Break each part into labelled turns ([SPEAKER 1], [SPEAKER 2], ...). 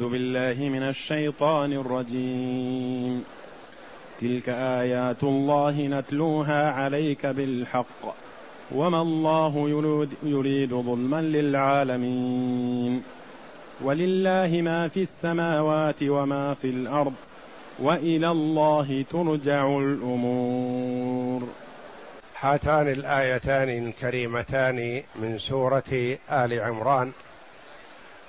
[SPEAKER 1] أعوذ بالله من الشيطان الرجيم. تلك آيات الله نتلوها عليك بالحق. وما الله يريد ظلما للعالمين. ولله ما في السماوات وما في الأرض وإلى الله ترجع الأمور.
[SPEAKER 2] هاتان الآيتان الكريمتان من سورة آل عمران.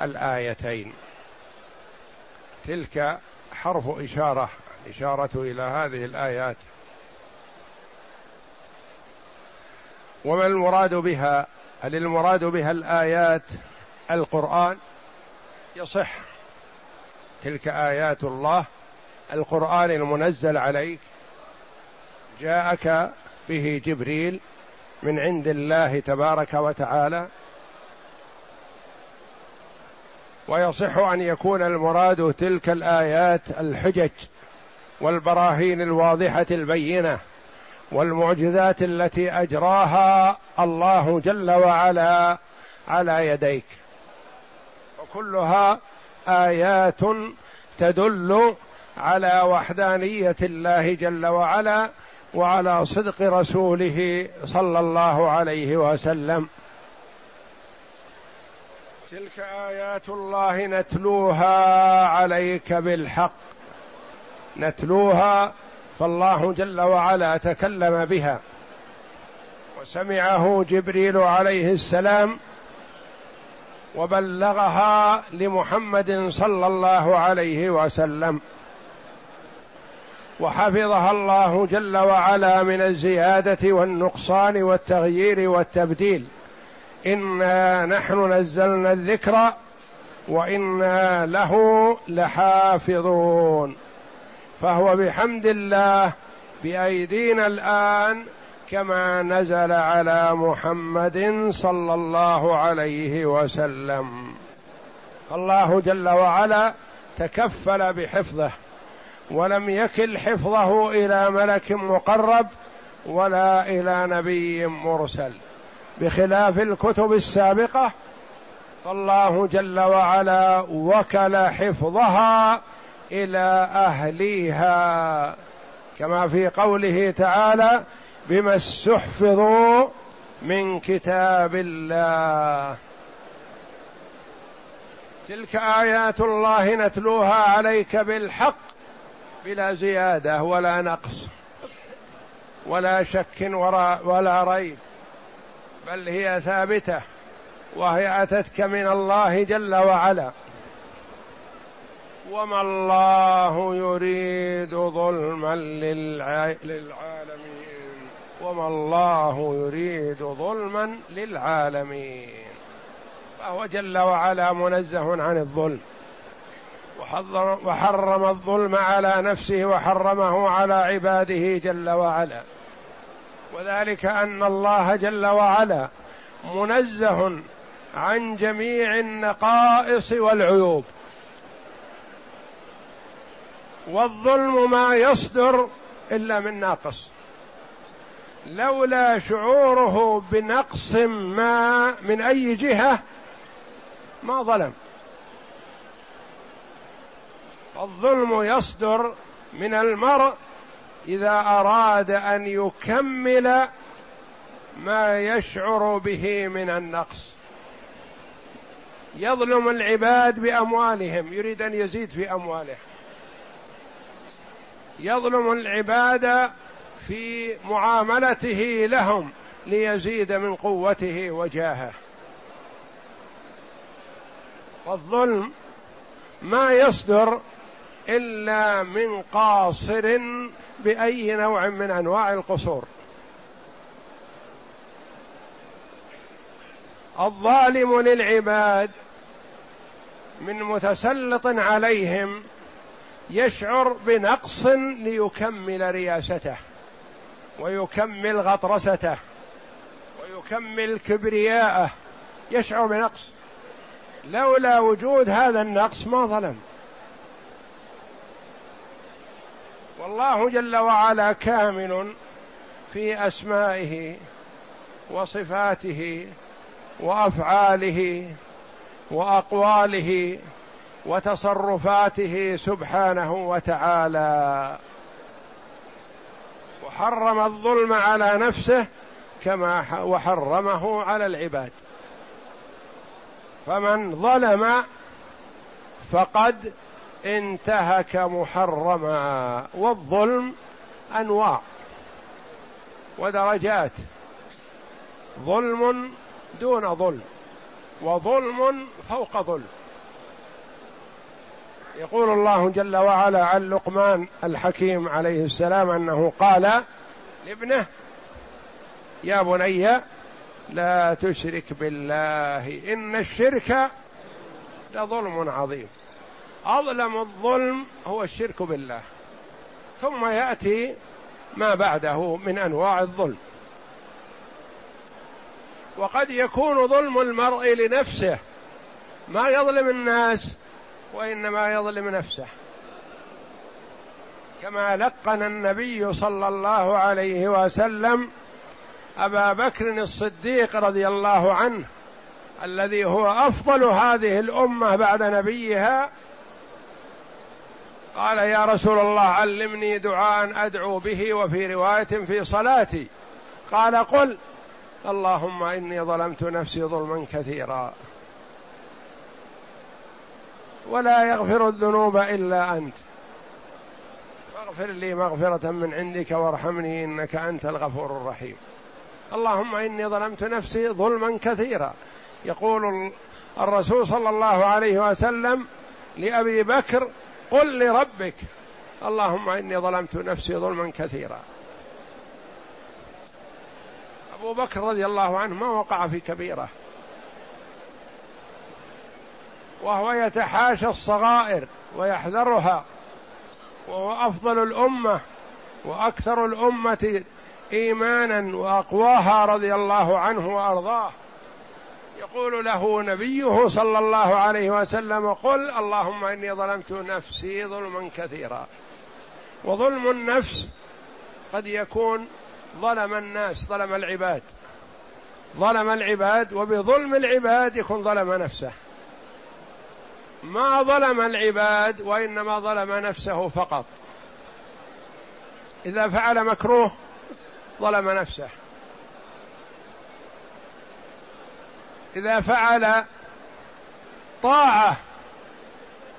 [SPEAKER 2] الآيتين. تلك حرف إشارة إشارة إلى هذه الآيات. وما المراد بها؟ هل المراد بها الآيات؟ القرآن يصح. تلك آيات الله القرآن المنزل عليك. جاءك به جبريل من عند الله تبارك وتعالى. ويصح أن يكون المراد تلك الآيات الحجج والبراهين الواضحة البينة والمعجزات التي أجراها الله جل وعلا على يديك. وكلها آيات تدل على وحدانية الله جل وعلا وعلى صدق رسوله صلى الله عليه وسلم. تلك آيات الله نتلوها عليك بالحق. نتلوها فالله جل وعلا تكلم بها. وسمعه جبريل عليه السلام وبلغها لمحمد صلى الله عليه وسلم. وحفظها الله جل وعلا من الزيادة والنقصان والتغيير والتبديل. انا نحن نزلنا الذكر وأنا له لحافظون فهو بحمد الله بايدينا الان كما نزل على محمد صلى الله عليه وسلم الله جل وعلا تكفل بحفظه ولم يكل حفظه إلى ملك مقرب ولا إلى نبي مرسل بخلاف الكتب السابقة فالله جل وعلا وكل حفظها إلى أهليها. كما في قوله تعالى بما استحفظوا من كتاب الله. تلك آيات الله نتلوها عليك بالحق بلا زيادة ولا نقص ولا شك ولا ريب. بل هي ثابتة وهي أتتك من الله جل وعلا. وما الله يريد ظلما للعالمين. وما الله يريد ظلما للعالمين. فهو جل وعلا منزه عن الظلم. وحرم الظلم على نفسه وحرمه على عباده جل وعلا. وذلك أن الله جل وعلا منزه عن جميع النقائص والعيوب. والظلم ما يصدر إلا من ناقص. لولا شعوره بنقص ما من أي جهة ما ظلم. الظلم يصدر من المرء إذا أراد أن يكمل ما يشعر به من النقص. يظلم العباد بأموالهم يريد أن يزيد في امواله يظلم العباد في معاملته لهم ليزيد من قوته وجاهه. والظلم ما يصدر إلا من قاصر بأي نوع من أنواع القصور. الظالم للعباد من متسلط عليهم يشعر بنقص ليكمل رياسته ويكمل غطرسته ويكمل كبرياءه. يشعر بنقص. لولا وجود هذا النقص ما ظلم. والله جل وعلا كامل في أسمائه وصفاته وأفعاله وأقواله وتصرفاته سبحانه وتعالى. وحرم الظلم على نفسه كما وحرمه على العباد. فمن ظلم فقد انتهك محرما والظلم أنواع ودرجات. ظلم دون ظلم وظلم فوق ظلم. يقول الله جل وعلا عن لقمان الحكيم عليه السلام أنه قال لابنه يا بني لا تشرك بالله إن الشرك لظلم عظيم. أظلم الظلم هو الشرك بالله. ثم يأتي ما بعده من أنواع الظلم. وقد يكون ظلم المرء لنفسه. ما يظلم الناس وإنما يظلم نفسه. كما لقن النبي صلى الله عليه وسلم أبا بكر الصديق رضي الله عنه الذي هو أفضل هذه الأمة بعد نبيها قال يا رسول الله علمني دعاء أدعو به وفي رواية في صلاتي. قال قل اللهم إني ظلمت نفسي ظلما كثيرا. ولا يغفر الذنوب إلا أنت. فاغفر لي مغفرة من عندك وارحمني إنك أنت الغفور الرحيم. اللهم إني ظلمت نفسي ظلما كثيرا. يقول الرسول صلى الله عليه وسلم لأبي بكر قل لربك. اللهم إني ظلمت نفسي ظلما كثيرا. أبو بكر رضي الله عنه ما وقع في كبيرة. وهو يتحاشى الصغائر ويحذرها. وهو أفضل الأمة وأكثر الأمة إيمانا وأقواها رضي الله عنه وأرضاه. يقول له نبيه صلى الله عليه وسلم قل اللهم إني ظلمت نفسي ظلما كثيرا. وظلم النفس قد يكون ظلم الناس ظلم العباد. ظلم العباد وبظلم العباد يكون ظلم نفسه. ما ظلم العباد وإنما ظلم نفسه فقط. إذا فعل مكروه ظلم نفسه. إذا فعل طاعة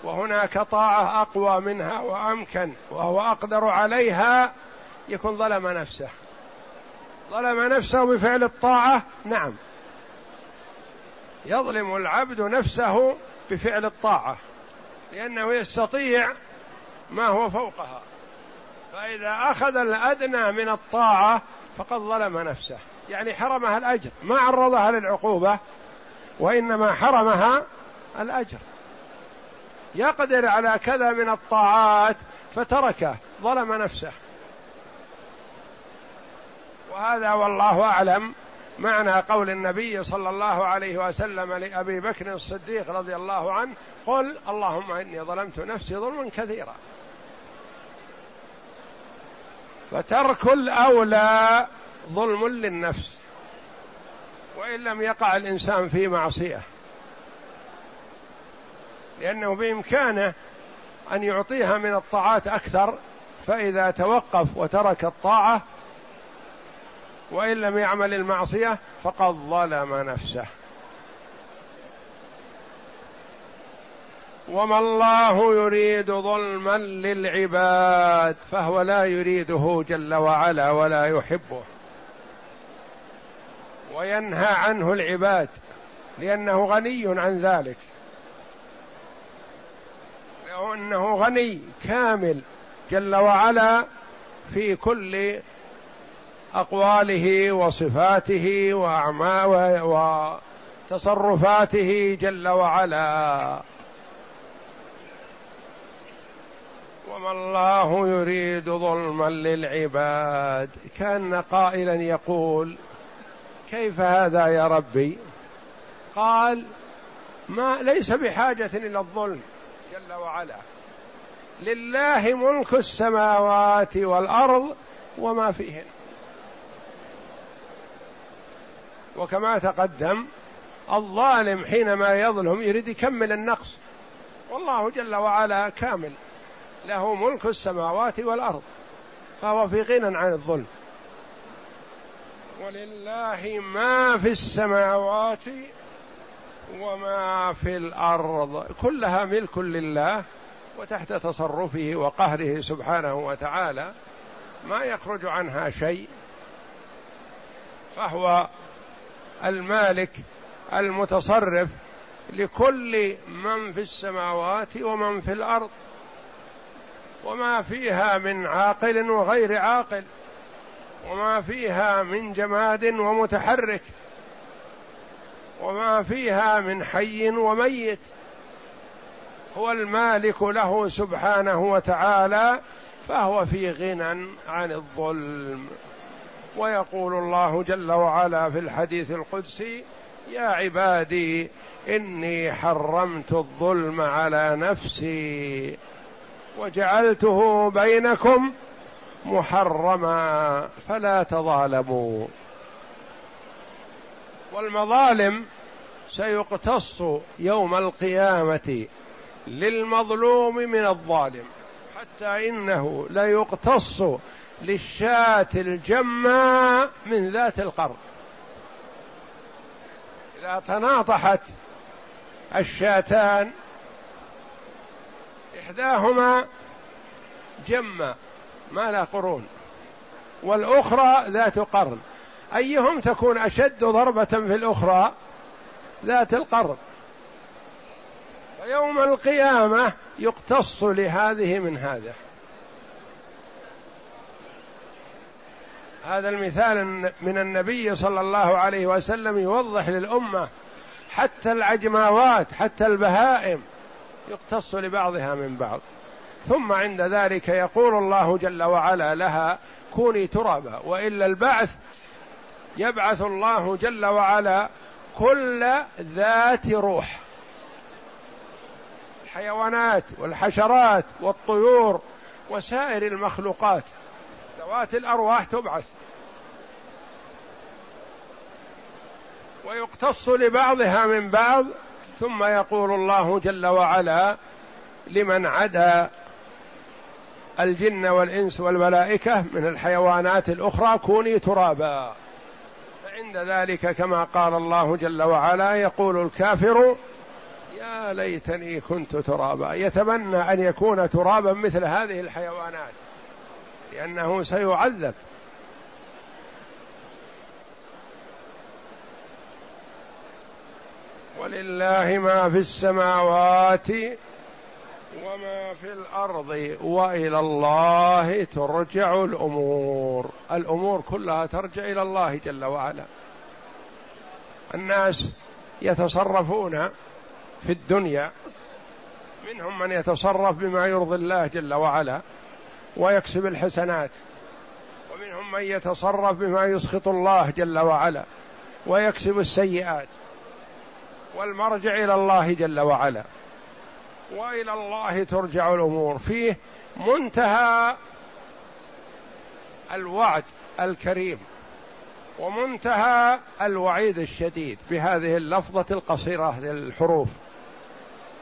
[SPEAKER 2] وهناك طاعة أقوى منها وأمكن وهو أقدر عليها يكون ظلم نفسه. ظلم نفسه بفعل الطاعة؟ نعم. يظلم العبد نفسه بفعل الطاعة لأنه يستطيع ما هو فوقها. فإذا أخذ الأدنى من الطاعة فقد ظلم نفسه. يعني حرمها الأجر. ما عرضها للعقوبة وإنما حرمها الأجر. يقدر على كذا من الطاعات فتركه ظلم نفسه. وهذا والله أعلم معنى قول النبي صلى الله عليه وسلم لأبي بكر الصديق رضي الله عنه قل اللهم إني ظلمت نفسي ظلما كثيرا. فترك الأولى ظلم للنفس وإن لم يقع الإنسان في معصية. لأنه بإمكانه أن يعطيها من الطاعات أكثر فإذا توقف وترك الطاعة وإن لم يعمل المعصية فقد ظلم نفسه. وما الله يريد ظلما للعباد فهو لا يريده جل وعلا ولا يحبه. وينهى عنه العباد لأنه غني عن ذلك. لأنه غني كامل جل وعلا في كل أقواله وصفاته وأعماله وتصرفاته جل وعلا. وما الله يريد ظلما للعباد. كأن قائلا يقول كيف هذا يا ربي؟ قال ما ليس بحاجة إلى الظلم. جل وعلا. لله ملك السماوات والأرض وما فيهن. وكما تقدم الظالم حينما يظلم يريد يكمل النقص. والله جل وعلا كامل. له ملك السماوات والأرض. فهو في غنى عن الظلم. ولله ما في السماوات وما في الأرض. كلها ملك لله وتحت تصرفه وقهره سبحانه وتعالى. ما يخرج عنها شيء. فهو المالك المتصرف لكل من في السماوات ومن في الأرض. وما فيها من عاقل وغير عاقل. وما فيها من جماد ومتحرك وما فيها من حي وميت هو المالك له سبحانه وتعالى فهو في غنى عن الظلم ويقول الله جل وعلا في الحديث القدسي يا عبادي إني حرمت الظلم على نفسي وجعلته بينكم محرما فلا تظالموا. والمظالم سيقتص يوم القيامة للمظلوم من الظالم حتى إنه ليقتص للشاة الجماء من ذات القرن. إذا تناطحت الشاتان إحداهما جمة ما لا قرون. والأخرى ذات قرن. أيهم تكون أشد ضربة في الأخرى ذات القرن. ويوم القيامة يقتص لهذه من هذا. هذا المثال من النبي صلى الله عليه وسلم يوضح للأمة حتى العجماوات حتى البهائم يقتص لبعضها من بعض. ثم عند ذلك يقول الله جل وعلا لها كوني ترابا. وإلا البعث يبعث الله جل وعلا كل ذات روح. الحيوانات والحشرات والطيور وسائر المخلوقات. ذوات الأرواح تبعث. ويقتص لبعضها من بعض ثم يقول الله جل وعلا لمن عدا الجن والإنس والملائكة من الحيوانات الأخرى كوني ترابا. فعند ذلك كما قال الله جل وعلا يقول الكافر يا ليتني كنت ترابا. يتمنى أن يكون ترابا مثل هذه الحيوانات لأنه سيعذب. ولله ما في السماوات وما في الأرض وإلى الله ترجع الأمور. الأمور كلها ترجع إلى الله جل وعلا. الناس يتصرفون في الدنيا. منهم من يتصرف بما يرضي الله جل وعلا ويكسب الحسنات. ومنهم من يتصرف بما يسخط الله جل وعلا ويكسب السيئات. والمرجع إلى الله جل وعلا. وإلى الله ترجع الأمور. فيه منتهى الوعد الكريم ومنتهى الوعيد الشديد بهذه اللفظة القصيرة الحروف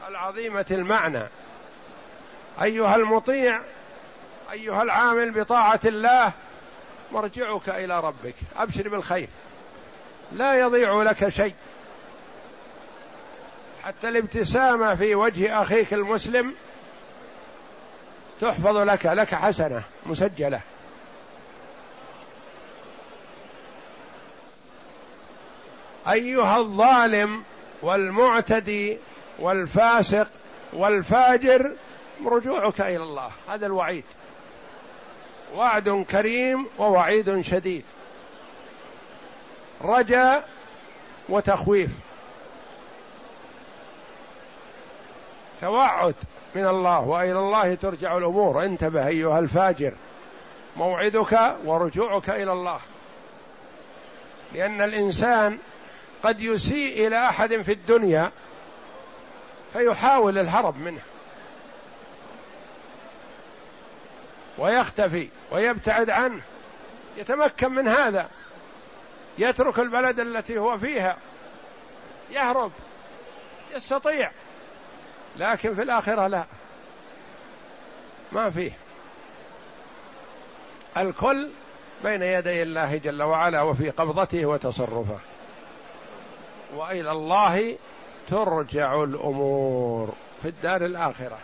[SPEAKER 2] العظيمة المعنى. أيها المطيع أيها العامل بطاعة الله مرجعك إلى ربك. أبشر بالخير. لا يضيع لك شيء. حتى الابتسامة في وجه أخيك المسلم تحفظ لك لك حسنة مسجلة. أيها الظالم والمعتدي والفاسق والفاجر رجوعك إلى الله. هذا الوعيد. وعد كريم ووعيد شديد. رجاء وتخويف. توعد من الله وإلى الله ترجع الأمور. انتبه أيها الفاجر. موعدك ورجوعك إلى الله. لأن الإنسان قد يسيء إلى أحد في الدنيا فيحاول الهرب منه. ويختفي ويبتعد عنه. يتمكن من هذا. يترك البلد التي هو فيها. يهرب. يستطيع لكن في الآخرة لا. ما فيه الكل بين يدي الله جل وعلا وفي قبضته وتصرفه. وإلى الله ترجع الأمور في الدار الآخرة.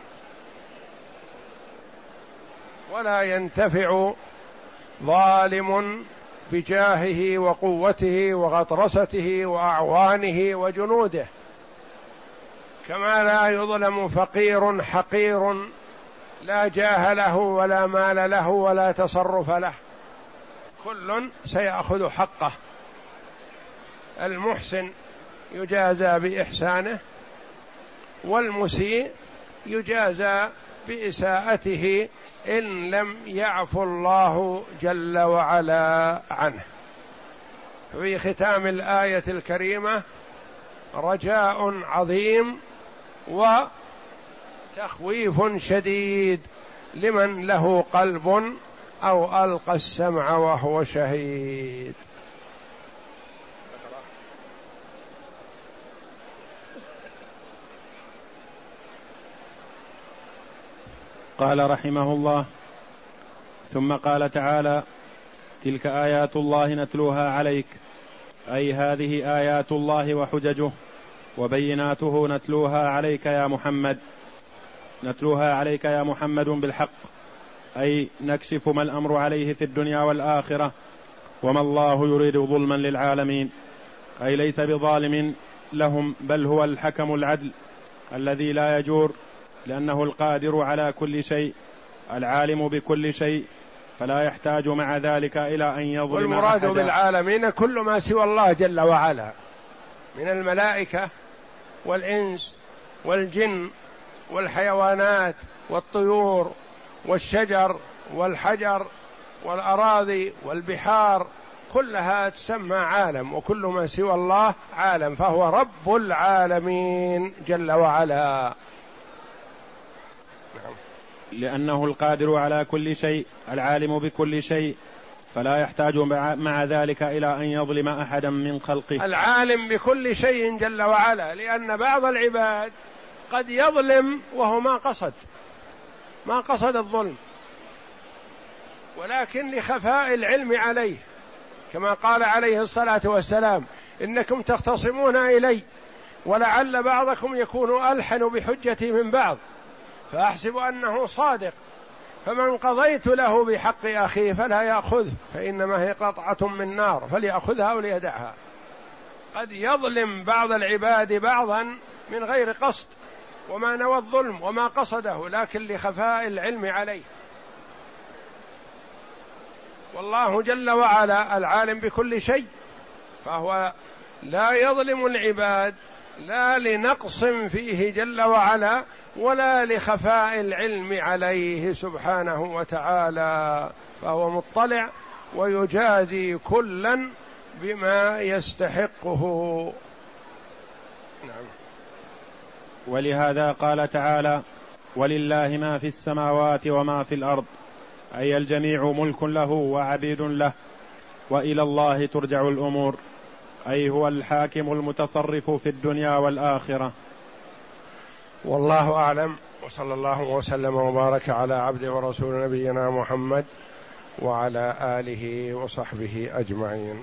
[SPEAKER 2] ولا ينتفع ظالم بجاهه وقوته وغطرسته وأعوانه وجنوده. كما لا يظلم فقير حقير لا جاه له ولا مال له ولا تصرف له. كل سيأخذ حقه. المحسن يجازى بإحسانه والمسيء يجازى بإساءته إن لم يعفو الله جل وعلا عنه. في ختام الآية الكريمة رجاء عظيم وتخويف شديد لمن له قلب أو ألقى السمع وهو شهيد.
[SPEAKER 1] قال رحمه الله. ثم قال تعالى تلك آيات الله نتلوها عليك. أي هذه آيات الله وحججه. وبيناته نتلوها عليك يا محمد. نتلوها عليك يا محمد بالحق. أي نكشف ما الأمر عليه في الدنيا والآخرة. وما الله يريد ظلما للعالمين. أي ليس بظالم لهم بل هو الحكم العدل الذي لا يجور لأنه القادر على كل شيء العالم بكل شيء فلا يحتاج مع ذلك إلى أن يظلم
[SPEAKER 2] والمراد. بالعالمين كل ما سوى الله جل وعلا. من الملائكة والإنس والجن والحيوانات والطيور والشجر والحجر والأراضي والبحار كلها تسمى عالم وكل ما سوى الله عالم فهو رب العالمين جل وعلا
[SPEAKER 1] نعم. لأنه القادر على كل شيء العالم بكل شيء فلا يحتاج مع ذلك إلى أن يظلم أحدا من خلقه.
[SPEAKER 2] العالم بكل شيء جل وعلا لأن بعض العباد قد يظلم وهو ما قصد ما قصد الظلم. ولكن لخفاء العلم عليه كما قال عليه الصلاة والسلام إنكم تختصمون إلي ولعل بعضكم يكون ألحن بحجتي من بعض فأحسب أنه صادق. فمن قضيت له بحق اخيه فلا يأخذه فإنما هي قطعة من نار فليأخذها وليدعها. قد يظلم بعض العباد بعضا من غير قصد وما نوى الظلم وما قصده لكن لخفاء العلم عليه. والله جل وعلا العالم بكل شيء فهو لا يظلم العباد لا لنقص فيه جل وعلا ولا لخفاء العلم عليه سبحانه وتعالى. فهو مطلع ويجازي كلا بما يستحقه.
[SPEAKER 1] نعم. ولهذا قال تعالى ولله ما في السماوات وما في الأرض أي الجميع ملك له وعبيد له وإلى الله ترجع الأمور. أي هو الحاكم المتصرف في الدنيا والآخرة.
[SPEAKER 2] والله أعلم. وصلى الله وسلم وبارك على عبد ورسول نبينا محمد وعلى آله وصحبه أجمعين.